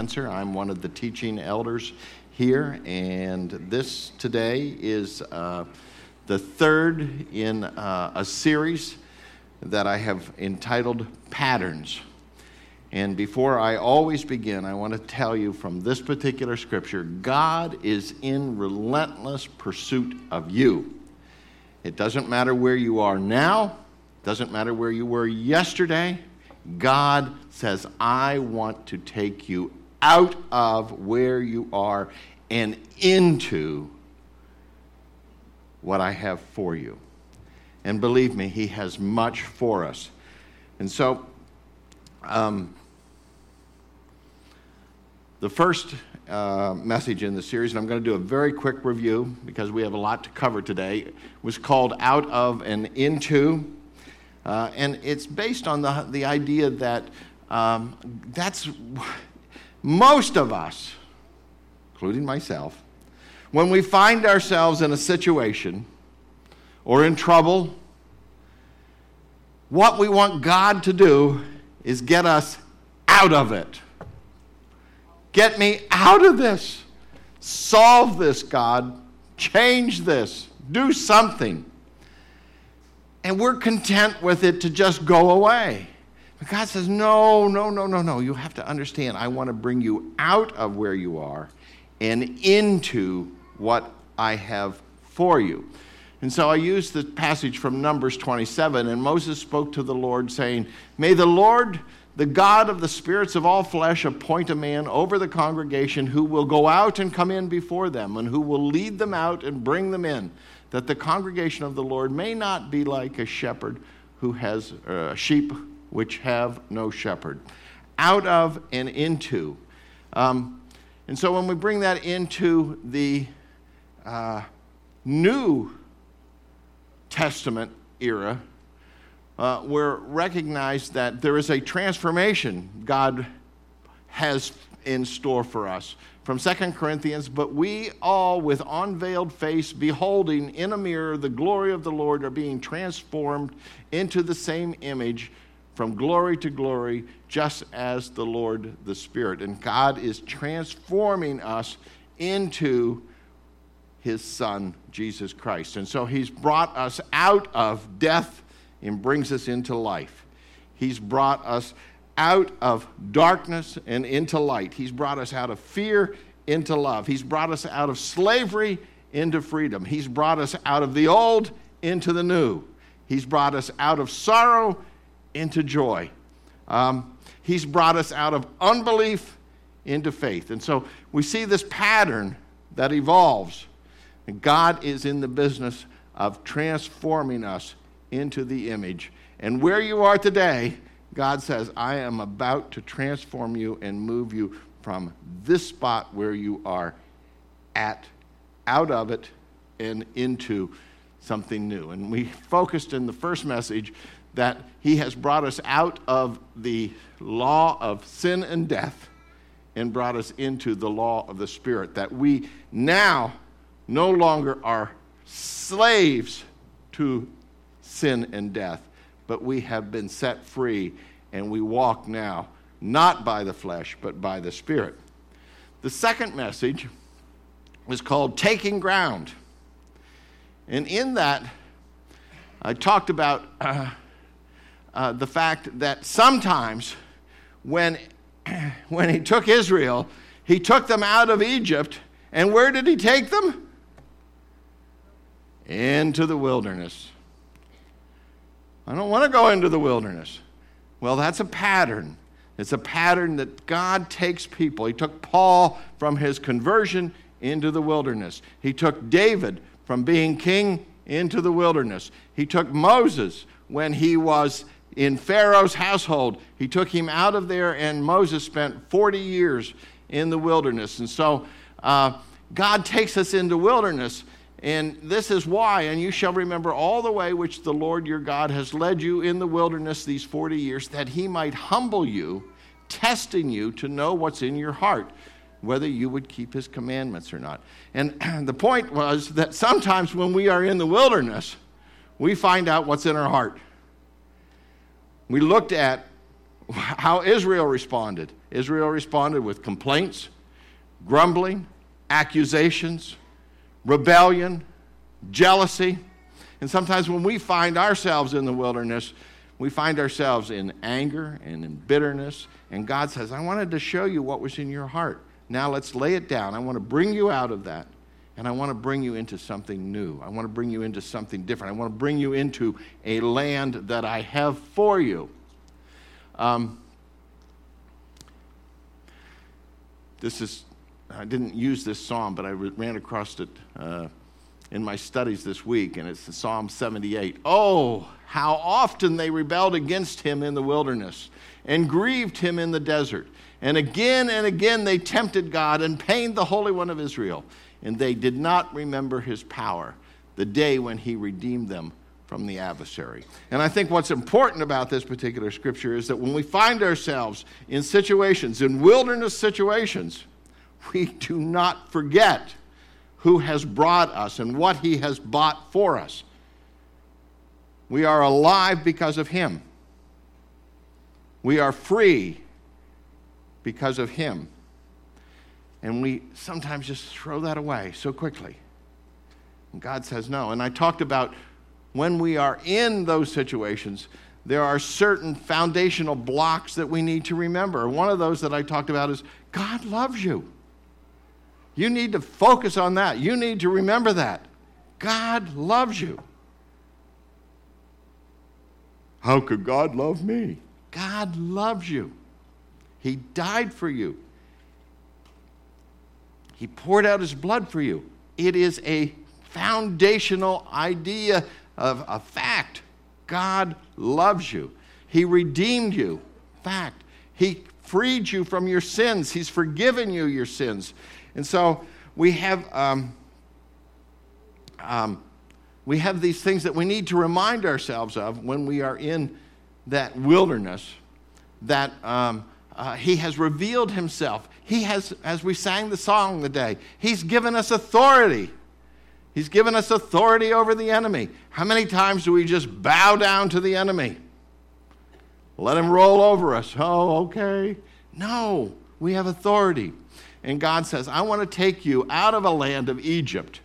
Spencer. I'm one of the teaching elders here, and this today is uh, the third in uh, a series that I have entitled Patterns. And before I always begin, I want to tell you from this particular scripture God is in relentless pursuit of you. It doesn't matter where you are now, doesn't matter where you were yesterday. God says, I want to take you out of where you are and into what I have for you. And believe me, He has much for us. And so, um, the first uh, message in the series, and I'm going to do a very quick review because we have a lot to cover today, was called Out of and Into. Uh, and it's based on the, the idea that um, that's most of us, including myself, when we find ourselves in a situation or in trouble, what we want God to do is get us out of it. Get me out of this. Solve this, God. Change this. Do something. And we're content with it to just go away. But God says, no, no, no, no, no. You have to understand, I want to bring you out of where you are and into what I have for you. And so I use the passage from Numbers 27, and Moses spoke to the Lord, saying, May the Lord the God of the spirits of all flesh appoint a man over the congregation who will go out and come in before them, and who will lead them out and bring them in, that the congregation of the Lord may not be like a shepherd who has uh, sheep which have no shepherd. Out of and into. Um, and so when we bring that into the uh, New Testament era, uh, we're recognized that there is a transformation God has in store for us. From 2 Corinthians, but we all with unveiled face, beholding in a mirror the glory of the Lord, are being transformed into the same image from glory to glory, just as the Lord the Spirit. And God is transforming us into his Son, Jesus Christ. And so he's brought us out of death and brings us into life. He's brought us out of darkness and into light. He's brought us out of fear into love. He's brought us out of slavery into freedom. He's brought us out of the old into the new. He's brought us out of sorrow into joy. Um, he's brought us out of unbelief into faith. And so we see this pattern that evolves. And God is in the business of transforming us into the image. And where you are today, God says, I am about to transform you and move you from this spot where you are at, out of it, and into something new. And we focused in the first message that He has brought us out of the law of sin and death and brought us into the law of the Spirit, that we now no longer are slaves to sin and death, but we have been set free and we walk now not by the flesh, but by the Spirit. The second message is called Taking Ground. And in that, I talked about uh, uh, the fact that sometimes when, when he took Israel, he took them out of Egypt, and where did he take them? Into the wilderness. I don't want to go into the wilderness. Well, that's a pattern. It's a pattern that God takes people. He took Paul from his conversion into the wilderness. He took David from being king into the wilderness. He took Moses when he was in Pharaoh's household. He took him out of there, and Moses spent 40 years in the wilderness. And so uh, God takes us into wilderness and this is why, and you shall remember all the way which the Lord your God has led you in the wilderness these 40 years, that he might humble you, testing you to know what's in your heart, whether you would keep his commandments or not. And the point was that sometimes when we are in the wilderness, we find out what's in our heart. We looked at how Israel responded. Israel responded with complaints, grumbling, accusations, rebellion, jealousy. And sometimes when we find ourselves in the wilderness, we find ourselves in anger and in bitterness. And God says, I wanted to show you what was in your heart. Now let's lay it down. I want to bring you out of that. And I want to bring you into something new. I want to bring you into something different. I want to bring you into a land that I have for you. Um, this is, I didn't use this psalm, but I ran across it uh, in my studies this week, and it's Psalm 78. Oh, how often they rebelled against him in the wilderness and grieved him in the desert. And again and again they tempted God and pained the Holy One of Israel. And they did not remember his power, the day when he redeemed them from the adversary. And I think what's important about this particular scripture is that when we find ourselves in situations, in wilderness situations, we do not forget who has brought us and what he has bought for us. We are alive because of him. We are free because of him. And we sometimes just throw that away so quickly. And God says no. And I talked about when we are in those situations, there are certain foundational blocks that we need to remember. One of those that I talked about is God loves you. You need to focus on that. You need to remember that. God loves you. How could God love me? God loves you. He died for you. He poured out his blood for you. It is a foundational idea of a fact. God loves you. He redeemed you. Fact. He freed you from your sins. He's forgiven you your sins. And so we have um, um, we have these things that we need to remind ourselves of when we are in that wilderness. That um, uh, He has revealed Himself. He has, as we sang the song today, He's given us authority. He's given us authority over the enemy. How many times do we just bow down to the enemy? Let him roll over us. Oh, okay. No, we have authority. And God says, I want to take you out of a land of Egypt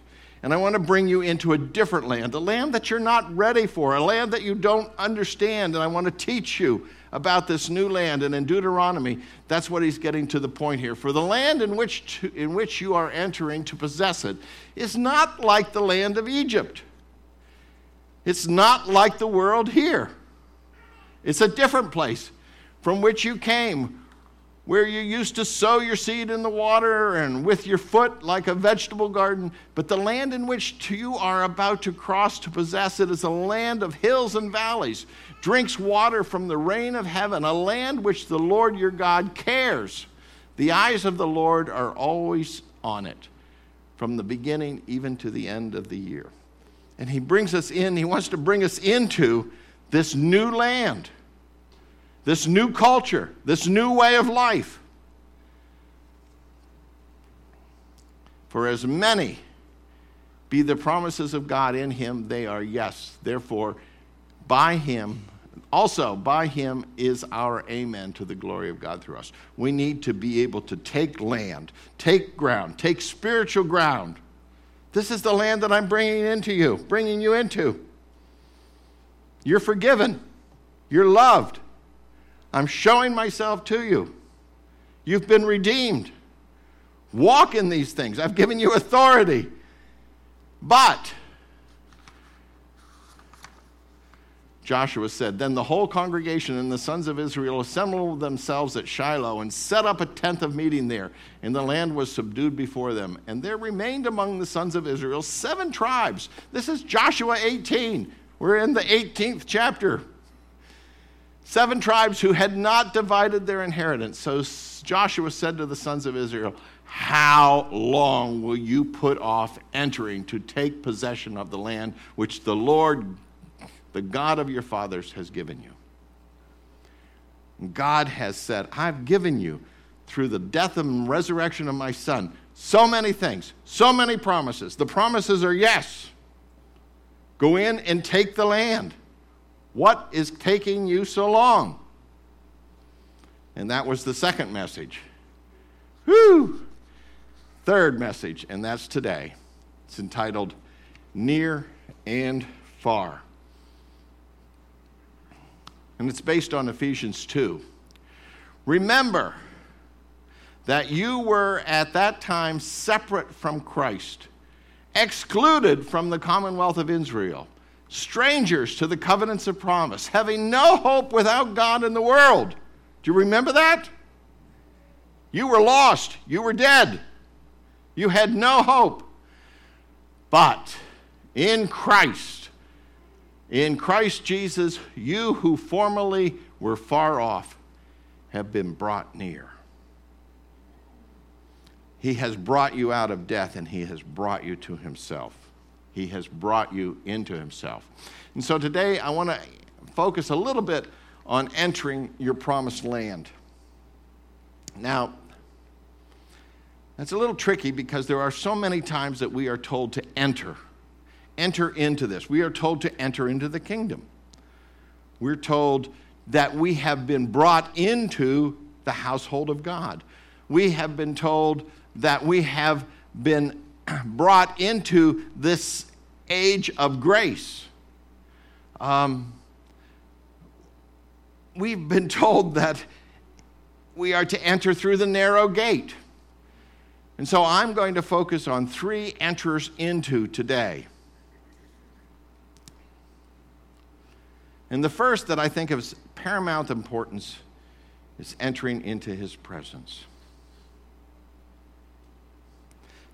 and I want to bring you into a different land, a land that you're not ready for, a land that you don't understand. And I want to teach you about this new land. And in Deuteronomy, that's what he's getting to the point here. For the land in which, to, in which you are entering to possess it is not like the land of Egypt. It's not like the world here. It's a different place from which you came where you used to sow your seed in the water and with your foot like a vegetable garden. But the land in which you are about to cross to possess it is a land of hills and valleys, drinks water from the rain of heaven, a land which the Lord your God cares. The eyes of the Lord are always on it, from the beginning even to the end of the year. And he brings us in, he wants to bring us into this new land this new culture, this new way of life. For as many be the promises of God in him, they are yes. Therefore, by him, also by him is our amen to the glory of God through us. We need to be able to take land, take ground, take spiritual ground. This is the land that I'm bringing into you, bringing you into. You're forgiven. You're loved. I'm showing myself to you. You've been redeemed. Walk in these things. I've given you authority. But, Joshua said, Then the whole congregation and the sons of Israel assembled themselves at Shiloh and set up a tent of meeting there. And the land was subdued before them. And there remained among the sons of Israel seven tribes. This is Joshua 18. We're in the 18th chapter. Seven tribes who had not divided their inheritance. So Joshua said to the sons of Israel, How long will you put off entering to take possession of the land which the Lord, the God of your fathers, has given you? God has said, I've given you through the death and resurrection of my son so many things, so many promises. The promises are yes. Go in and take the land. What is taking you so long? And that was the second message. Whew! Third message, and that's today. It's entitled Near and Far. And it's based on Ephesians 2. Remember that you were at that time separate from Christ, excluded from the commonwealth of Israel, strangers to the covenants of promise, having no hope without God in the world. Do you remember that? You were lost. You were dead. You had no hope. But in Christ, in Christ Jesus, you who formerly were far off have been brought near. He has brought you out of death and he has brought you to himself. He has brought you into himself. And so today I want to focus a little bit on entering your promised land. Now, that's a little tricky because there are so many times that we are told to enter. Enter into this. We are told to enter into the kingdom. We're told that we have been brought into the household of God. We have been told that we have been brought into this age of grace. Um, we've been told that we are to enter through the narrow gate. And so I'm going to focus on three enters into today. And the first that I think of paramount importance is entering into his presence.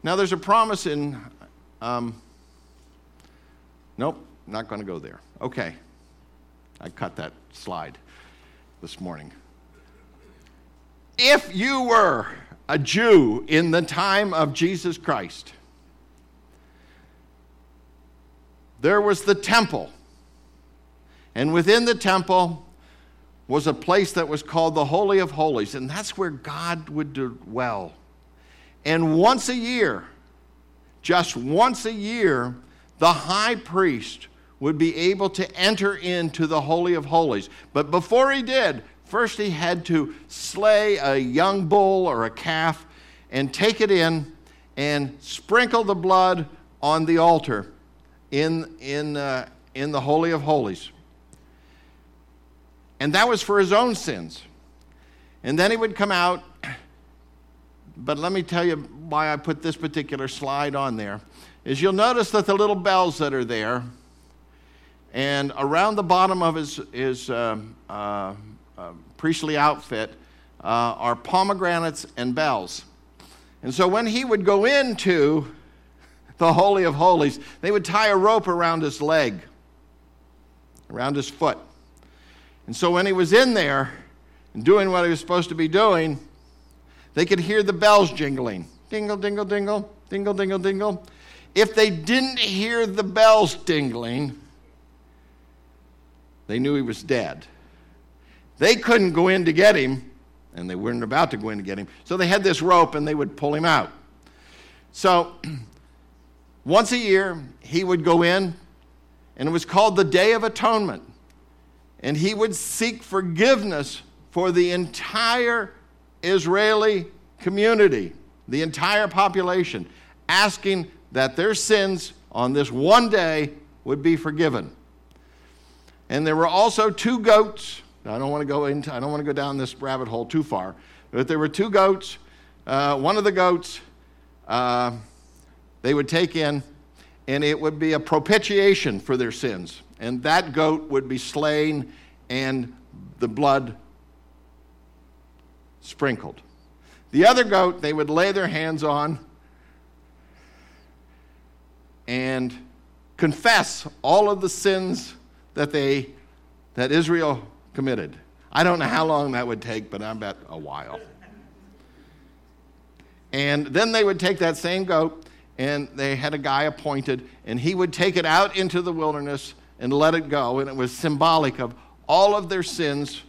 Now, there's a promise in, um, nope, not going to go there. Okay, I cut that slide this morning. If you were a Jew in the time of Jesus Christ, there was the temple. And within the temple was a place that was called the Holy of Holies, and that's where God would dwell. And once a year, just once a year, the high priest would be able to enter into the Holy of Holies. But before he did, First, he had to slay a young bull or a calf and take it in and sprinkle the blood on the altar in, in, uh, in the Holy of Holies. And that was for his own sins. And then he would come out. But let me tell you why I put this particular slide on there. Is you'll notice that the little bells that are there, and around the bottom of his, his uh, uh, uh, priestly outfit uh, are pomegranates and bells. And so when he would go into the Holy of Holies, they would tie a rope around his leg, around his foot. And so when he was in there and doing what he was supposed to be doing, they could hear the bells jingling dingle, dingle, dingle, dingle, dingle, dingle. If they didn't hear the bells dingling, they knew he was dead. They couldn't go in to get him, and they weren't about to go in to get him. So they had this rope and they would pull him out. So once a year, he would go in, and it was called the Day of Atonement. And he would seek forgiveness for the entire Israeli community, the entire population, asking that their sins on this one day would be forgiven. And there were also two goats I don't want to go into, I don't want to go down this rabbit hole too far. But there were two goats. Uh, one of the goats uh, they would take in, and it would be a propitiation for their sins. And that goat would be slain and the blood sprinkled. The other goat they would lay their hands on and confess all of the sins that they that Israel committed. I don't know how long that would take, but I bet a while. And then they would take that same goat, and they had a guy appointed, and he would take it out into the wilderness and let it go. And it was symbolic of all of their sins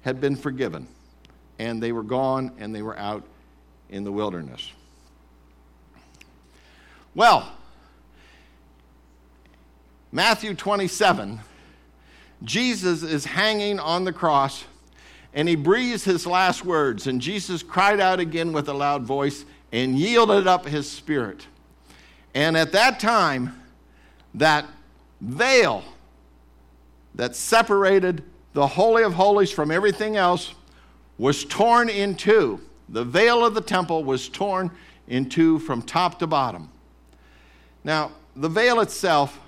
had been forgiven. And they were gone, and they were out in the wilderness. Well, Matthew 27 Jesus is hanging on the cross, and he breathes his last words. And Jesus cried out again with a loud voice and yielded up his spirit. And at that time, that veil that separated the Holy of Holies from everything else was torn in two. The veil of the temple was torn in two from top to bottom. Now, the veil itself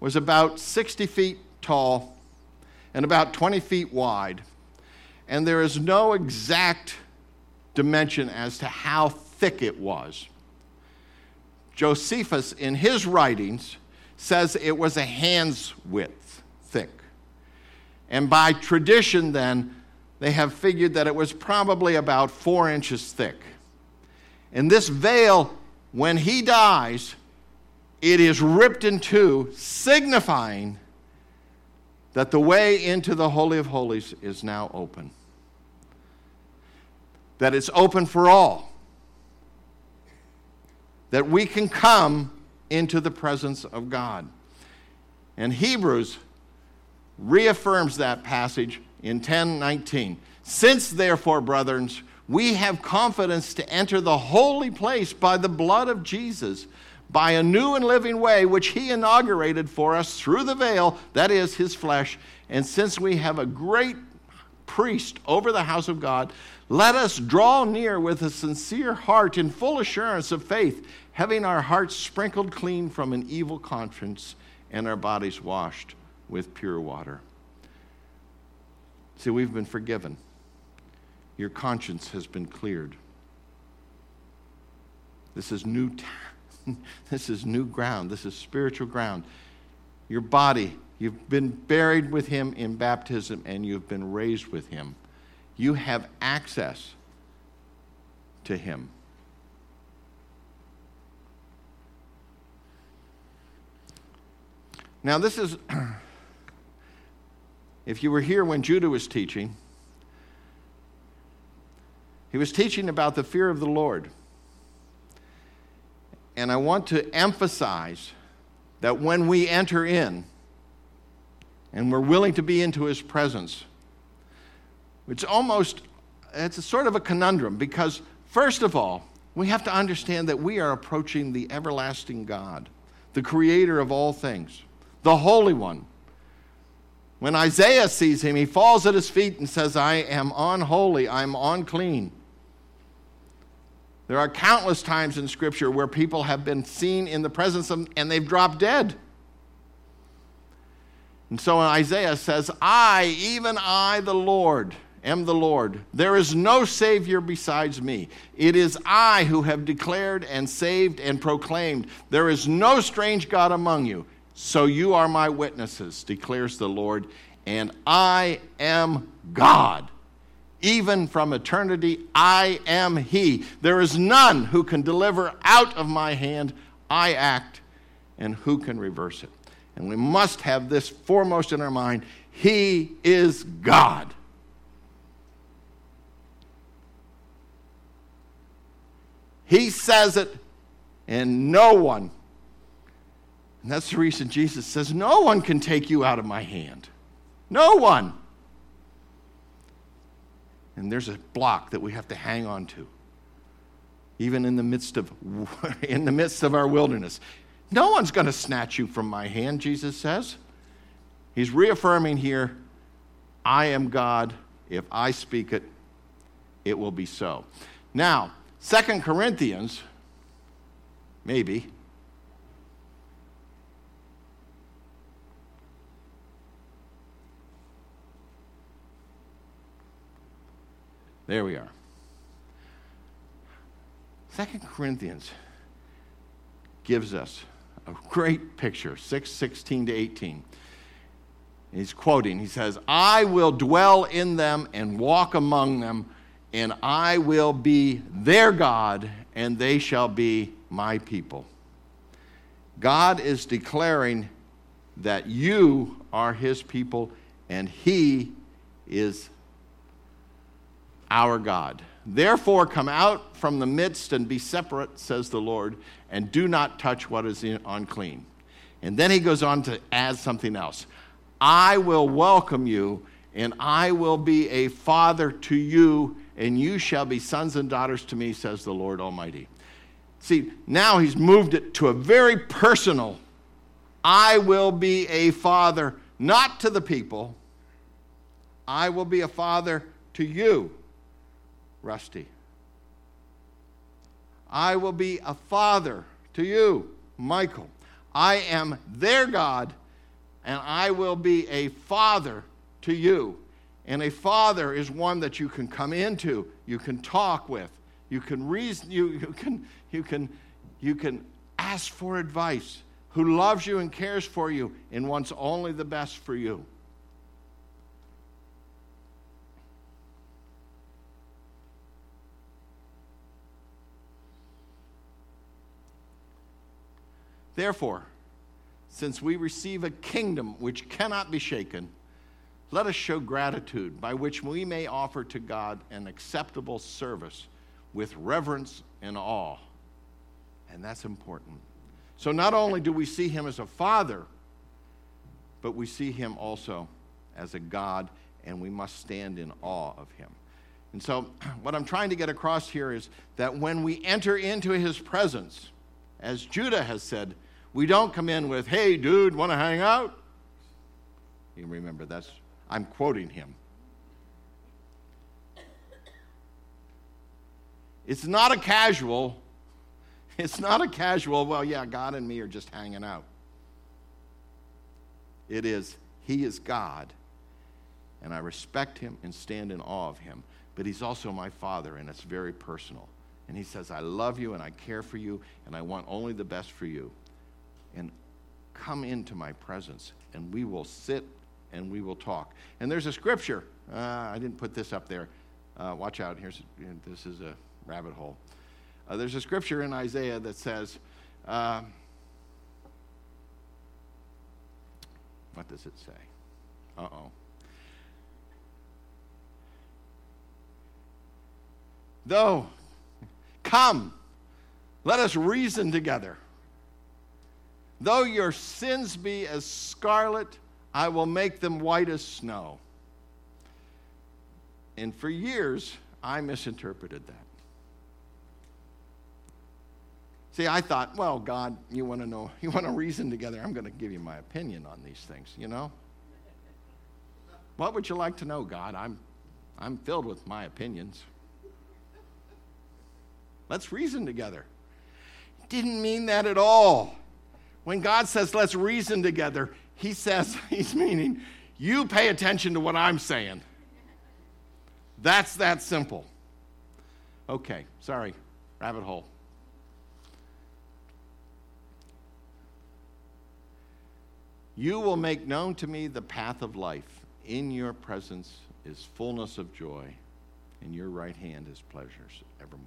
was about 60 feet tall and about 20 feet wide. And there is no exact dimension as to how thick it was. Josephus, in his writings, says it was a hand's width thick. And by tradition, then, they have figured that it was probably about four inches thick. And this veil, when he dies, it is ripped in two, signifying that the way into the Holy of Holies is now open. That it's open for all. That we can come into the presence of God. And Hebrews reaffirms that passage in 10:19. Since therefore, brethren, we have confidence to enter the holy place by the blood of Jesus, by a new and living way which he inaugurated for us through the veil, that is his flesh. And since we have a great priest over the house of God, let us draw near with a sincere heart in full assurance of faith, having our hearts sprinkled clean from an evil conscience and our bodies washed with pure water. See, we've been forgiven. Your conscience has been cleared. This is new t- this is new ground. This is spiritual ground. Your body, you've been buried with him in baptism and you've been raised with him. You have access to him. Now, this is If you were here when Judah was teaching, he was teaching about the fear of the Lord. And I want to emphasize that when we enter in and we're willing to be into his presence, it's almost it's a sort of a conundrum because first of all, we have to understand that we are approaching the everlasting God, the creator of all things, the holy one, when Isaiah sees him, he falls at his feet and says, I am unholy, I'm unclean. There are countless times in Scripture where people have been seen in the presence of, and they've dropped dead. And so Isaiah says, I, even I, the Lord, am the Lord. There is no Savior besides me. It is I who have declared and saved and proclaimed, There is no strange God among you. So you are my witnesses, declares the Lord, and I am God. Even from eternity, I am He. There is none who can deliver out of my hand. I act, and who can reverse it? And we must have this foremost in our mind He is God. He says it, and no one and that's the reason Jesus says, No one can take you out of my hand. No one. And there's a block that we have to hang on to, even in the midst of, in the midst of our wilderness. No one's going to snatch you from my hand, Jesus says. He's reaffirming here I am God. If I speak it, it will be so. Now, Second Corinthians, maybe, There we are. Second Corinthians gives us a great picture, 6 16 to 18. He's quoting, he says, I will dwell in them and walk among them, and I will be their God, and they shall be my people. God is declaring that you are his people, and he is our God. Therefore, come out from the midst and be separate, says the Lord, and do not touch what is unclean. And then he goes on to add something else I will welcome you, and I will be a father to you, and you shall be sons and daughters to me, says the Lord Almighty. See, now he's moved it to a very personal I will be a father, not to the people, I will be a father to you, Rusty. I will be a father to you, Michael. I am their God, and I will be a father to you. And a father is one that you can come into, you can talk with, you can reason, you, you can you can you can ask for advice, who loves you and cares for you and wants only the best for you. Therefore, since we receive a kingdom which cannot be shaken, let us show gratitude by which we may offer to God an acceptable service with reverence and awe. And that's important. So not only do we see him as a father, but we see him also as a God, and we must stand in awe of him. And so, what I'm trying to get across here is that when we enter into his presence, as Judah has said, we don't come in with, hey, dude, want to hang out? You remember that's, I'm quoting him. It's not a casual, it's not a casual, well, yeah, God and me are just hanging out. It is, He is God, and I respect Him and stand in awe of Him, but He's also my Father, and it's very personal. And He says, I love you and I care for you, and I want only the best for you and come into my presence, and we will sit and we will talk. And there's a scripture. Uh, I didn't put this up there. Uh, watch out. Here's this is a rabbit hole. Uh, there's a scripture in Isaiah that says, uh, "What does it say?" Uh oh. Though, come, let us reason together. Though your sins be as scarlet, I will make them white as snow. And for years, I misinterpreted that. See, I thought, well, God, you want to know, you want to reason together. I'm going to give you my opinion on these things, you know? What would you like to know, God? I'm, I'm filled with my opinions. Let's reason together. Didn't mean that at all. When God says, let's reason together, he says, he's meaning, you pay attention to what I'm saying. That's that simple. Okay, sorry, rabbit hole. You will make known to me the path of life. In your presence is fullness of joy. In your right hand is pleasures evermore.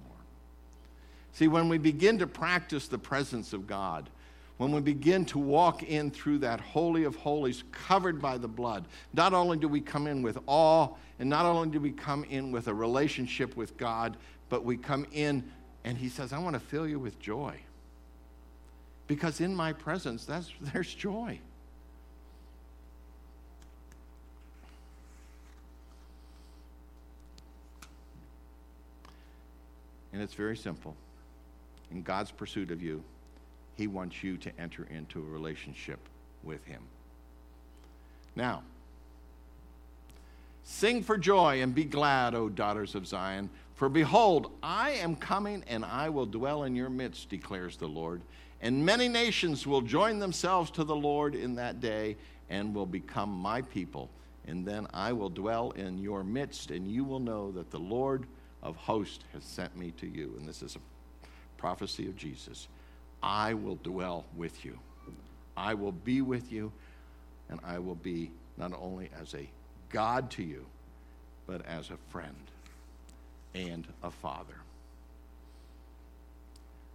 See, when we begin to practice the presence of God, when we begin to walk in through that Holy of Holies covered by the blood, not only do we come in with awe, and not only do we come in with a relationship with God, but we come in and He says, I want to fill you with joy. Because in my presence, that's, there's joy. And it's very simple. In God's pursuit of you, he wants you to enter into a relationship with Him. Now, sing for joy and be glad, O daughters of Zion, for behold, I am coming and I will dwell in your midst, declares the Lord. And many nations will join themselves to the Lord in that day and will become my people. And then I will dwell in your midst, and you will know that the Lord of hosts has sent me to you. And this is a prophecy of Jesus. I will dwell with you. I will be with you, and I will be not only as a God to you, but as a friend and a father.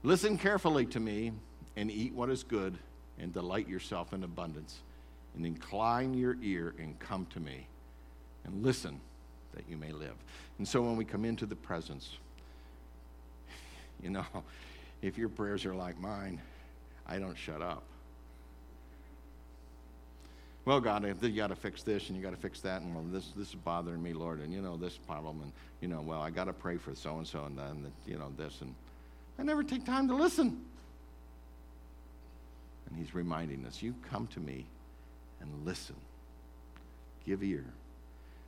Listen carefully to me and eat what is good and delight yourself in abundance and incline your ear and come to me and listen that you may live. And so when we come into the presence, you know, if your prayers are like mine, I don't shut up. well, God, you got to fix this and you got to fix that, and well, this this is bothering me, Lord, and you know this problem, and you know, well, I got to pray for so and so, and then you know this, and I never take time to listen. And He's reminding us, you come to me and listen, give ear.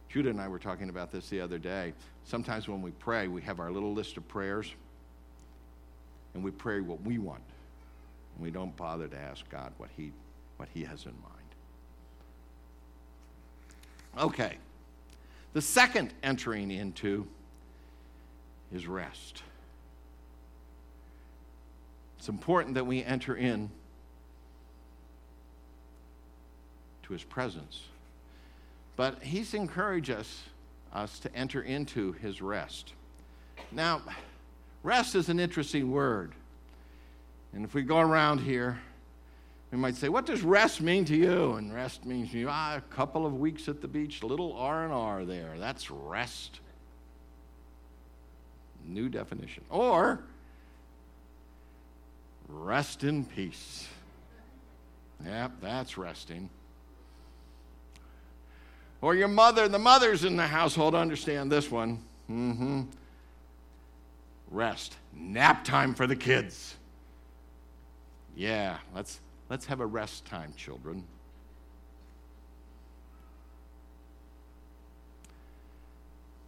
Judah and I were talking about this the other day. Sometimes when we pray, we have our little list of prayers, and we pray what we want, and we don't bother to ask God what He what He has in mind. Okay. The second entering into is rest. It's important that we enter in to his presence. But he's encouraged us, us to enter into his rest. Now, rest is an interesting word. And if we go around here, we might say, "What does rest mean to you?" And rest means you ah, a couple of weeks at the beach, a little R and R there. That's rest. New definition. Or rest in peace. Yep, that's resting. Or your mother, the mothers in the household understand this one. Mm-hmm. Rest. Nap time for the kids. Yeah, let's Let's have a rest time, children.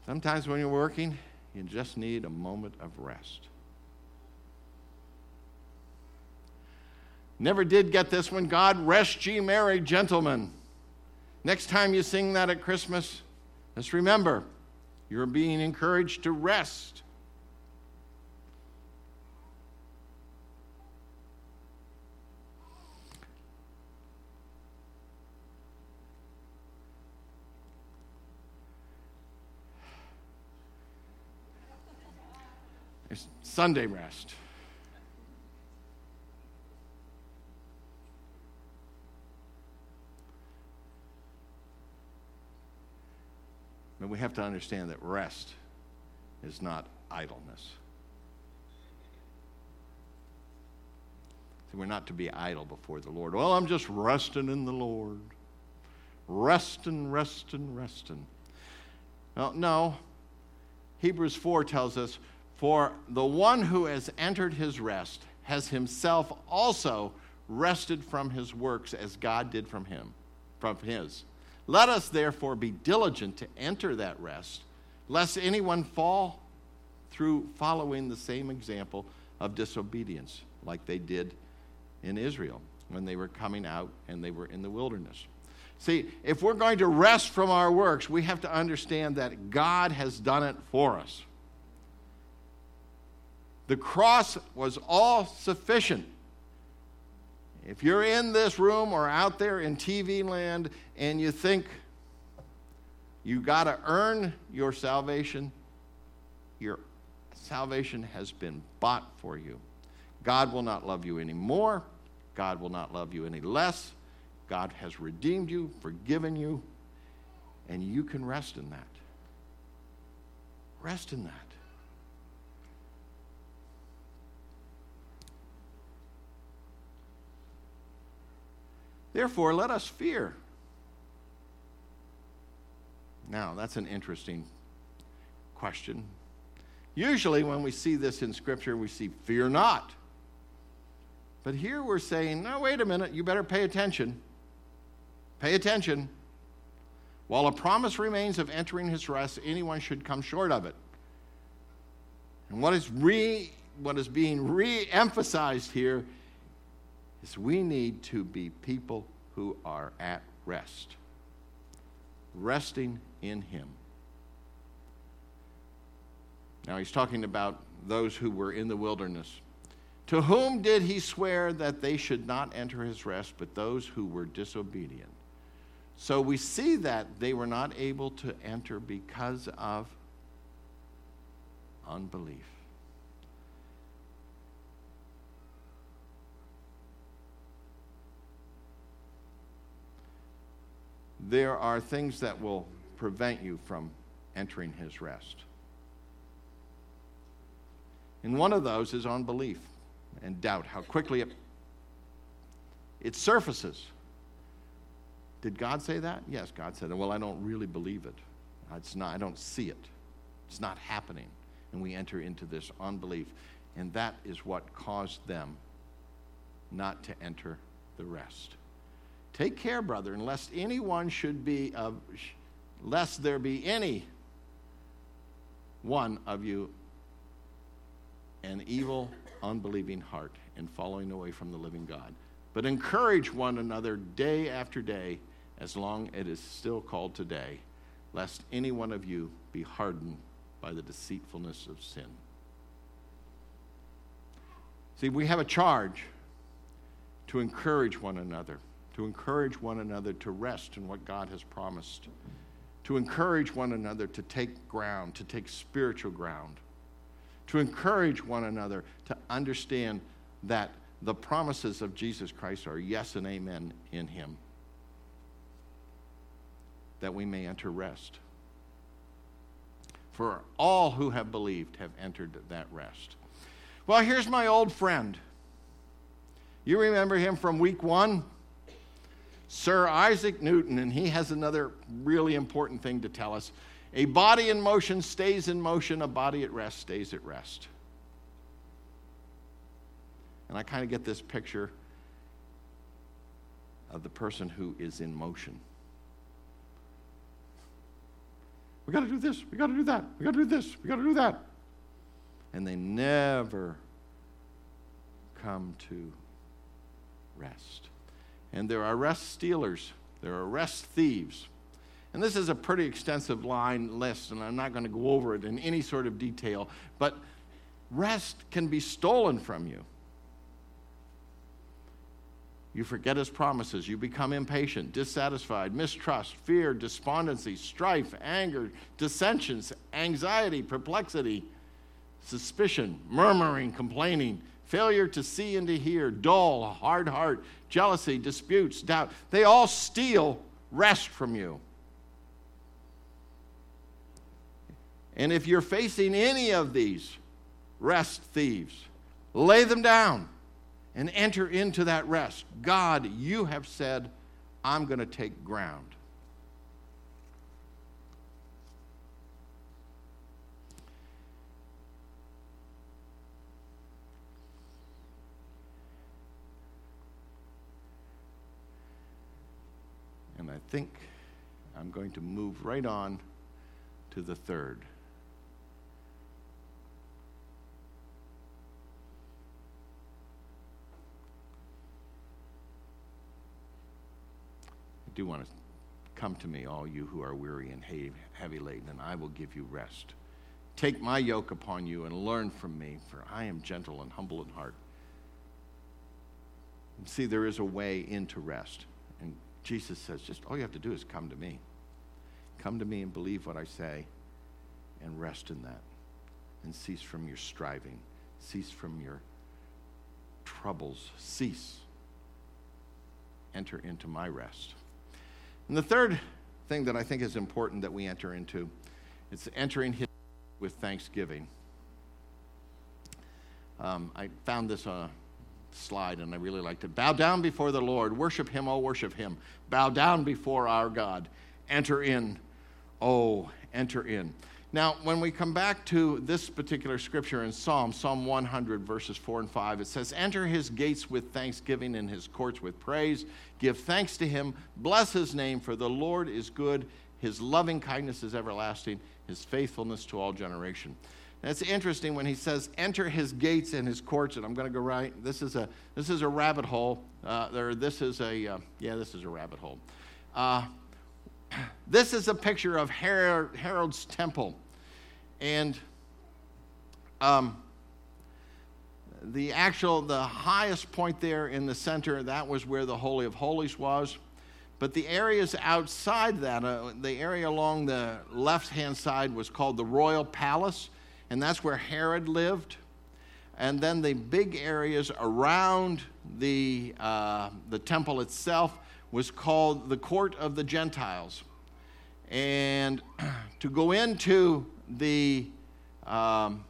Sometimes when you're working, you just need a moment of rest. Never did get this one. God rest ye merry gentlemen. Next time you sing that at Christmas, just remember you're being encouraged to rest. Sunday rest. But we have to understand that rest is not idleness. We're not to be idle before the Lord. Well, I'm just resting in the Lord. Resting, resting, resting. Well, no. Hebrews 4 tells us for the one who has entered his rest has himself also rested from his works as God did from him, from his. Let us therefore be diligent to enter that rest, lest anyone fall through following the same example of disobedience like they did in Israel when they were coming out and they were in the wilderness. See, if we're going to rest from our works, we have to understand that God has done it for us. The cross was all sufficient. If you're in this room or out there in TV land and you think you got to earn your salvation, your salvation has been bought for you. God will not love you anymore. God will not love you any less. God has redeemed you, forgiven you, and you can rest in that. Rest in that. Therefore, let us fear. Now, that's an interesting question. Usually, when we see this in Scripture, we see fear not. But here we're saying, no, wait a minute, you better pay attention. Pay attention. While a promise remains of entering his rest, anyone should come short of it. And what is, re, what is being re emphasized here is we need to be people who are at rest, resting in Him. Now he's talking about those who were in the wilderness. To whom did he swear that they should not enter his rest, but those who were disobedient? So we see that they were not able to enter because of unbelief. There are things that will prevent you from entering his rest. And one of those is unbelief and doubt, how quickly it, it surfaces. Did God say that? Yes, God said it. Well, I don't really believe it. It's not, I don't see it. It's not happening. And we enter into this unbelief. And that is what caused them not to enter the rest. Take care, brethren, lest anyone should be, uh, lest there be any one of you an evil, unbelieving heart and following away from the living God. But encourage one another day after day, as long as it is still called today, lest any one of you be hardened by the deceitfulness of sin. See, we have a charge to encourage one another, to encourage one another to rest in what God has promised, to encourage one another to take ground, to take spiritual ground, to encourage one another to understand that the promises of Jesus Christ are yes and amen in Him, that we may enter rest. For all who have believed have entered that rest. Well, here's my old friend. You remember him from week one? Sir Isaac Newton, and he has another really important thing to tell us. A body in motion stays in motion, a body at rest stays at rest. And I kind of get this picture of the person who is in motion. We got to do this, we got to do that, we got to do this, we got to do that. And they never come to rest. And there are rest stealers, there are rest thieves. And this is a pretty extensive line list, and I'm not going to go over it in any sort of detail, but rest can be stolen from you. You forget his promises. You become impatient, dissatisfied, mistrust, fear, despondency, strife, anger, dissensions, anxiety, perplexity, suspicion, murmuring, complaining, failure to see and to hear, dull, hard heart, jealousy, disputes, doubt. They all steal rest from you. And if you're facing any of these rest thieves, lay them down and enter into that rest. God, you have said, I'm going to take ground. And I think I'm going to move right on to the third. I do want to come to me, all you who are weary and heavy laden, and I will give you rest. Take my yoke upon you and learn from me, for I am gentle and humble in heart. And see, there is a way into rest. Jesus says, just all you have to do is come to me. Come to me and believe what I say and rest in that. And cease from your striving, cease from your troubles, cease. Enter into my rest. And the third thing that I think is important that we enter into is entering his with thanksgiving. Um, I found this on slide, and I really liked it. Bow down before the Lord. Worship him, oh, worship him. Bow down before our God. Enter in, oh, enter in. Now, when we come back to this particular scripture in Psalm, Psalm 100, verses 4 and 5, it says, Enter his gates with thanksgiving and his courts with praise. Give thanks to him. Bless his name, for the Lord is good. His loving kindness is everlasting, his faithfulness to all generation. That's interesting when he says, enter his gates and his courts. And I'm going to go right. This is a, this is a rabbit hole. Uh, there, this is a, uh, yeah, this is a rabbit hole. Uh, this is a picture of Herod, Herod's temple. And um, the actual, the highest point there in the center, that was where the Holy of Holies was. But the areas outside that, uh, the area along the left hand side was called the Royal Palace and that's where Herod lived. And then the big areas around the, uh, the temple itself was called the court of the Gentiles. And to go into the, um,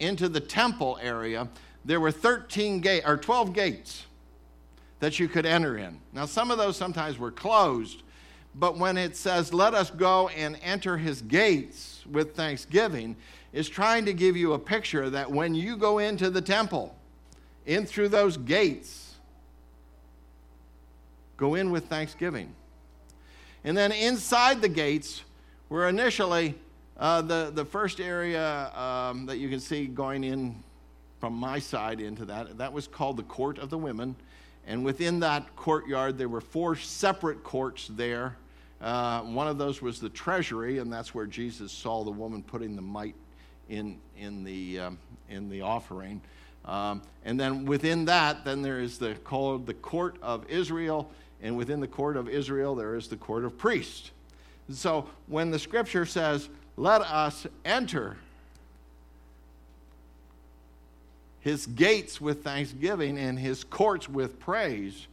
into the temple area, there were 13 gates or 12 gates. that you could enter in. Now, some of those sometimes were closed, but when it says, let us go and enter his gates with thanksgiving, is trying to give you a picture that when you go into the temple, in through those gates, go in with thanksgiving. And then inside the gates were initially uh, the, the first area um, that you can see going in from my side into that, that was called the Court of the Women. And within that courtyard, there were four separate courts there. Uh, one of those was the treasury, and that's where Jesus saw the woman putting the mite in, in, the, um, in the offering. Um, and then within that, then there is the called the court of Israel, and within the court of Israel, there is the court of priests. So when the scripture says, let us enter his gates with thanksgiving and his courts with praise.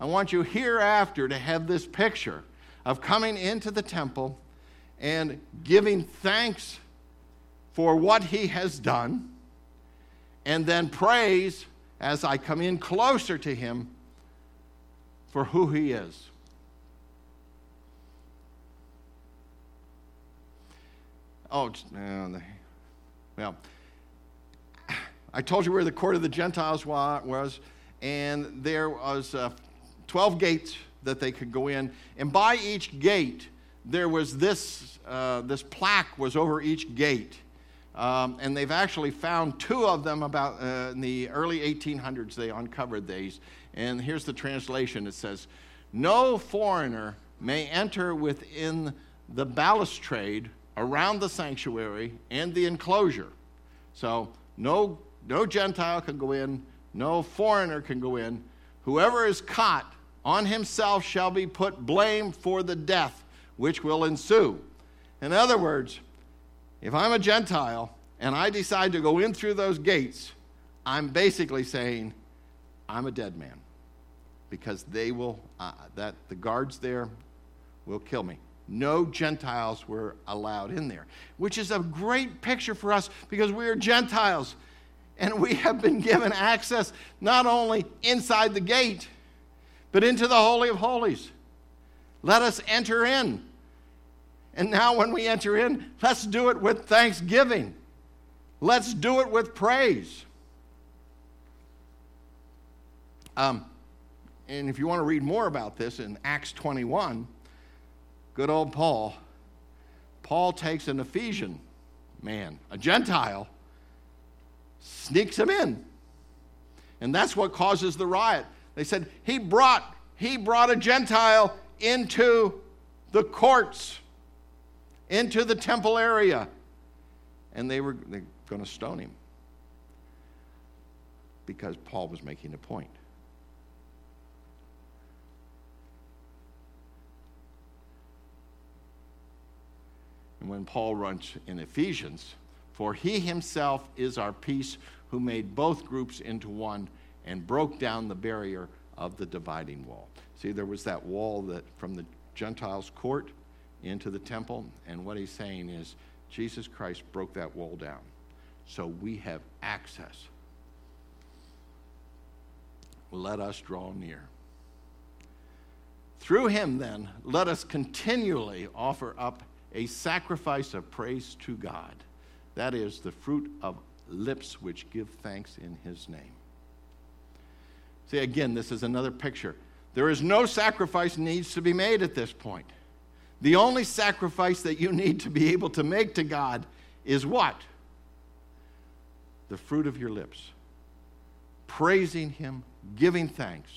I want you hereafter to have this picture of coming into the temple and giving thanks for what he has done, and then praise as I come in closer to him for who he is. Oh, well, I told you where the court of the Gentiles was, and there was uh, 12 gates that they could go in. And by each gate, there was this, uh, this plaque was over each gate. Um, and they've actually found two of them about uh, in the early 1800s. They uncovered these. And here's the translation it says, No foreigner may enter within the balustrade around the sanctuary and the enclosure. So no, no Gentile can go in, no foreigner can go in. Whoever is caught on himself shall be put blame for the death which will ensue. In other words, if I'm a Gentile and I decide to go in through those gates, I'm basically saying I'm a dead man because they will, uh, that the guards there will kill me. No Gentiles were allowed in there, which is a great picture for us because we are Gentiles and we have been given access not only inside the gate, but into the Holy of Holies. Let us enter in. And now, when we enter in, let's do it with thanksgiving. Let's do it with praise. Um, and if you want to read more about this in Acts 21, good old Paul, Paul takes an Ephesian man, a Gentile, sneaks him in. And that's what causes the riot. They said he brought he brought a Gentile into the courts, into the temple area. And they were going to stone him because Paul was making a point. And when Paul runs in Ephesians, for he himself is our peace, who made both groups into one and broke down the barrier of the dividing wall. See, there was that wall that from the Gentiles' court into the temple, and what he's saying is Jesus Christ broke that wall down. So we have access. Let us draw near. Through him, then, let us continually offer up a sacrifice of praise to God. That is the fruit of lips which give thanks in his name. See, again, this is another picture. There is no sacrifice needs to be made at this point. The only sacrifice that you need to be able to make to God is what? The fruit of your lips. Praising him, giving thanks.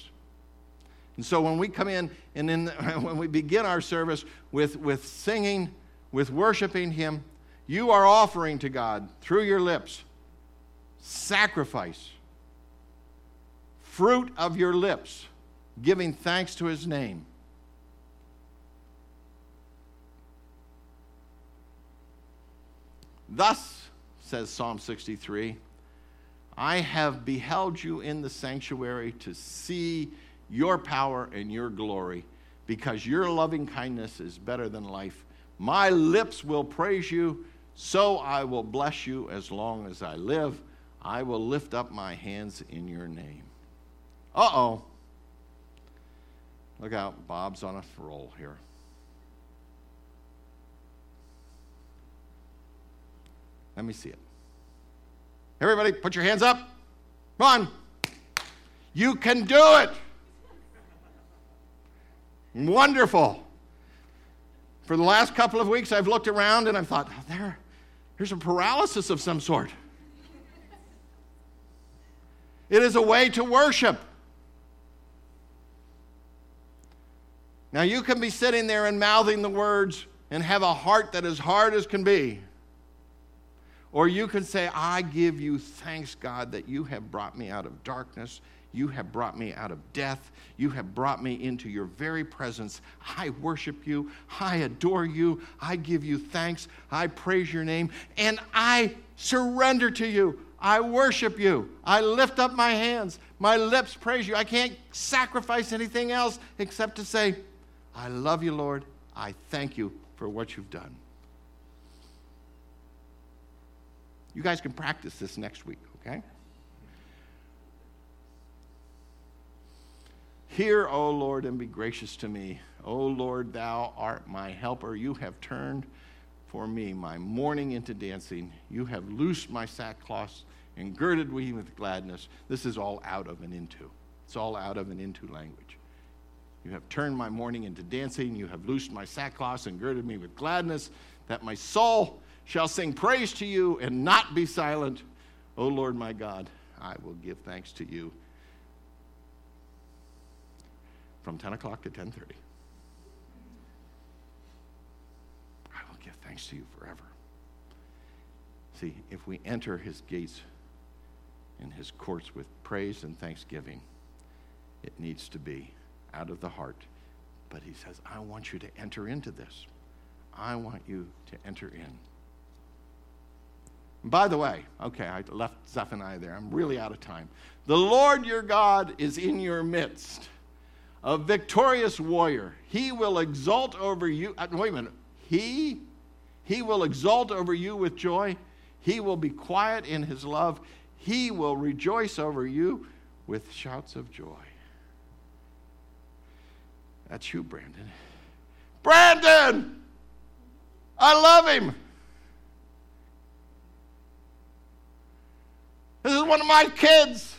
And so when we come in and in, when we begin our service with, with singing, with worshiping Him, you are offering to God through your lips sacrifice, fruit of your lips, giving thanks to His name. Thus, says Psalm 63, I have beheld you in the sanctuary to see your power and your glory, because your loving kindness is better than life my lips will praise you, so I will bless you as long as I live. I will lift up my hands in your name. Uh oh. Look out, Bob's on a roll here. Let me see it. Everybody, put your hands up. Come on. You can do it. Wonderful. For the last couple of weeks, I've looked around and I've thought, oh, there, there's a paralysis of some sort. It is a way to worship. Now, you can be sitting there and mouthing the words and have a heart that is hard as can be. Or you can say, I give you thanks, God, that you have brought me out of darkness. You have brought me out of death. You have brought me into your very presence. I worship you. I adore you. I give you thanks. I praise your name. And I surrender to you. I worship you. I lift up my hands. My lips praise you. I can't sacrifice anything else except to say, I love you, Lord. I thank you for what you've done. You guys can practice this next week, okay? Hear, O Lord, and be gracious to me. O Lord, thou art my helper. You have turned for me my mourning into dancing. You have loosed my sackcloth and girded me with gladness. This is all out of and into. It's all out of and into language. You have turned my mourning into dancing. You have loosed my sackcloth and girded me with gladness, that my soul shall sing praise to you and not be silent. O Lord my God, I will give thanks to you from 10 o'clock to 10.30. I will give thanks to you forever. See, if we enter his gates and his courts with praise and thanksgiving, it needs to be out of the heart. But he says, I want you to enter into this. I want you to enter in. By the way, okay, I left Zephaniah there. I'm really out of time. The Lord your God is in your midst, a victorious warrior. He will exult over you. Uh, wait a minute. He, he will exult over you with joy. He will be quiet in his love. He will rejoice over you with shouts of joy. That's you, Brandon. Brandon! I love him. This is one of my kids.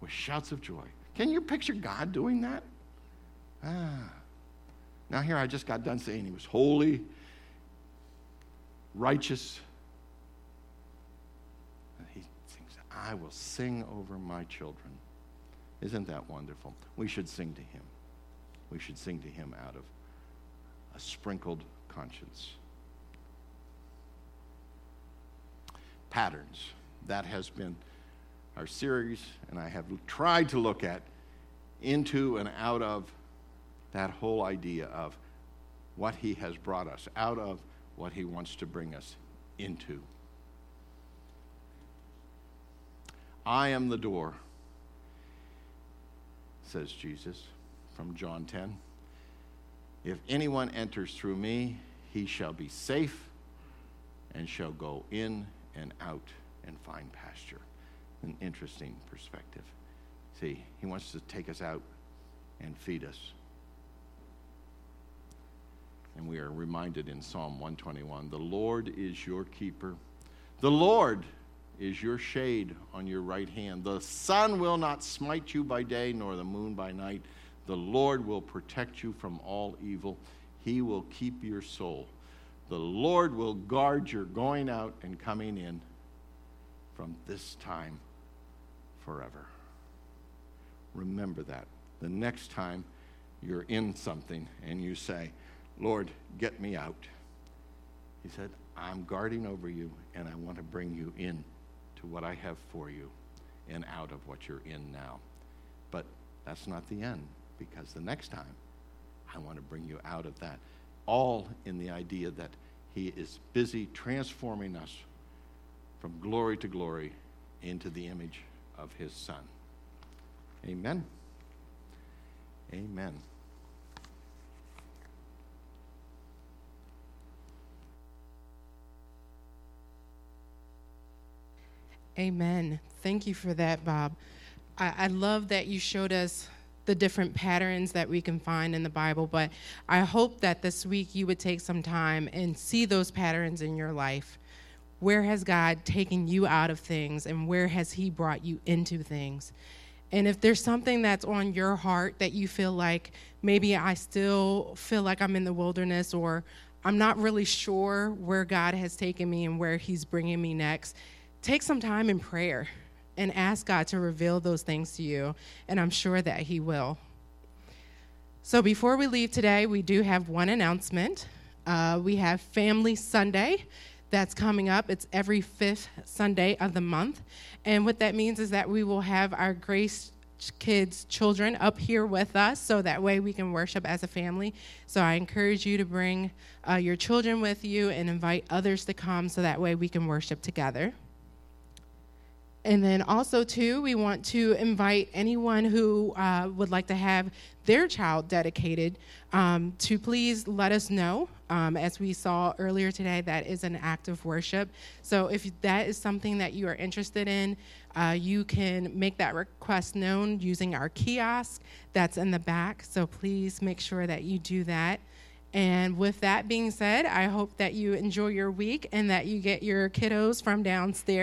With shouts of joy. Can you picture God doing that? Ah. Now, here I just got done saying he was holy, righteous. And he sings, I will sing over my children. Isn't that wonderful? We should sing to him. We should sing to him out of a sprinkled conscience. patterns. That has been our series, and I have tried to look at into and out of that whole idea of what He has brought us out of, what He wants to bring us into. I am the door, says Jesus from John 10. If anyone enters through me, he shall be safe and shall go in and out and find pasture. An interesting perspective. See, he wants to take us out and feed us. And we are reminded in Psalm 121 the Lord is your keeper. The Lord is your shade on your right hand. The sun will not smite you by day, nor the moon by night. The Lord will protect you from all evil. He will keep your soul. The Lord will guard your going out and coming in from this time forever. Remember that. The next time you're in something and you say, Lord, get me out. He said, I'm guarding over you and I want to bring you in to what I have for you and out of what you're in now. But that's not the end because the next time I want to bring you out of that all in the idea that He is busy transforming us from glory to glory into the image of His Son. Amen. Amen. Amen. Thank you for that, Bob. I, I love that you showed us the different patterns that we can find in the Bible, but I hope that this week you would take some time and see those patterns in your life. Where has God taken you out of things, and where has He brought you into things? And if there's something that's on your heart that you feel like maybe I still feel like I'm in the wilderness or I'm not really sure where God has taken me and where He's bringing me next, take some time in prayer and ask God to reveal those things to you. And I'm sure that He will. So before we leave today, we do have one announcement. Uh, we have Family Sunday that's coming up. It's every fifth Sunday of the month. And what that means is that we will have our Grace kids, children up here with us so that way we can worship as a family. So I encourage you to bring uh, your children with you and invite others to come so that way we can worship together. And then also, too, we want to invite anyone who uh, would like to have their child dedicated um, to please let us know. Um, as we saw earlier today, that is an act of worship. So if that is something that you are interested in, uh, you can make that request known using our kiosk that's in the back. So please make sure that you do that. And with that being said, I hope that you enjoy your week and that you get your kiddos from downstairs.